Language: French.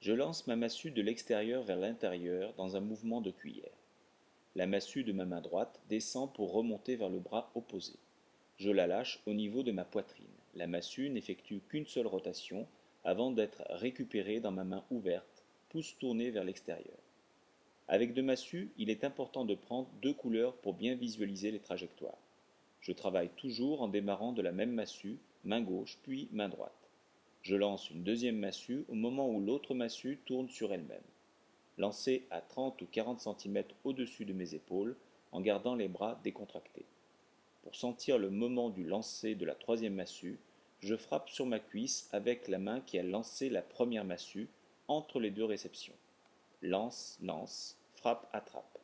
Je lance ma massue de l'extérieur vers l'intérieur dans un mouvement de cuillère. La massue de ma main droite descend pour remonter vers le bras opposé. Je la lâche au niveau de ma poitrine. La massue n'effectue qu'une seule rotation avant d'être récupérée dans ma main ouverte, pouce tourné vers l'extérieur. Avec deux massues, il est important de prendre deux couleurs pour bien visualiser les trajectoires. Je travaille toujours en démarrant de la même massue, main gauche puis main droite. Je lance une deuxième massue au moment où l'autre massue tourne sur elle-même. Lancée à 30 ou 40 cm au-dessus de mes épaules en gardant les bras décontractés. Pour sentir le moment du lancer de la troisième massue, je frappe sur ma cuisse avec la main qui a lancé la première massue entre les deux réceptions. Lance, lance, frappe, attrape.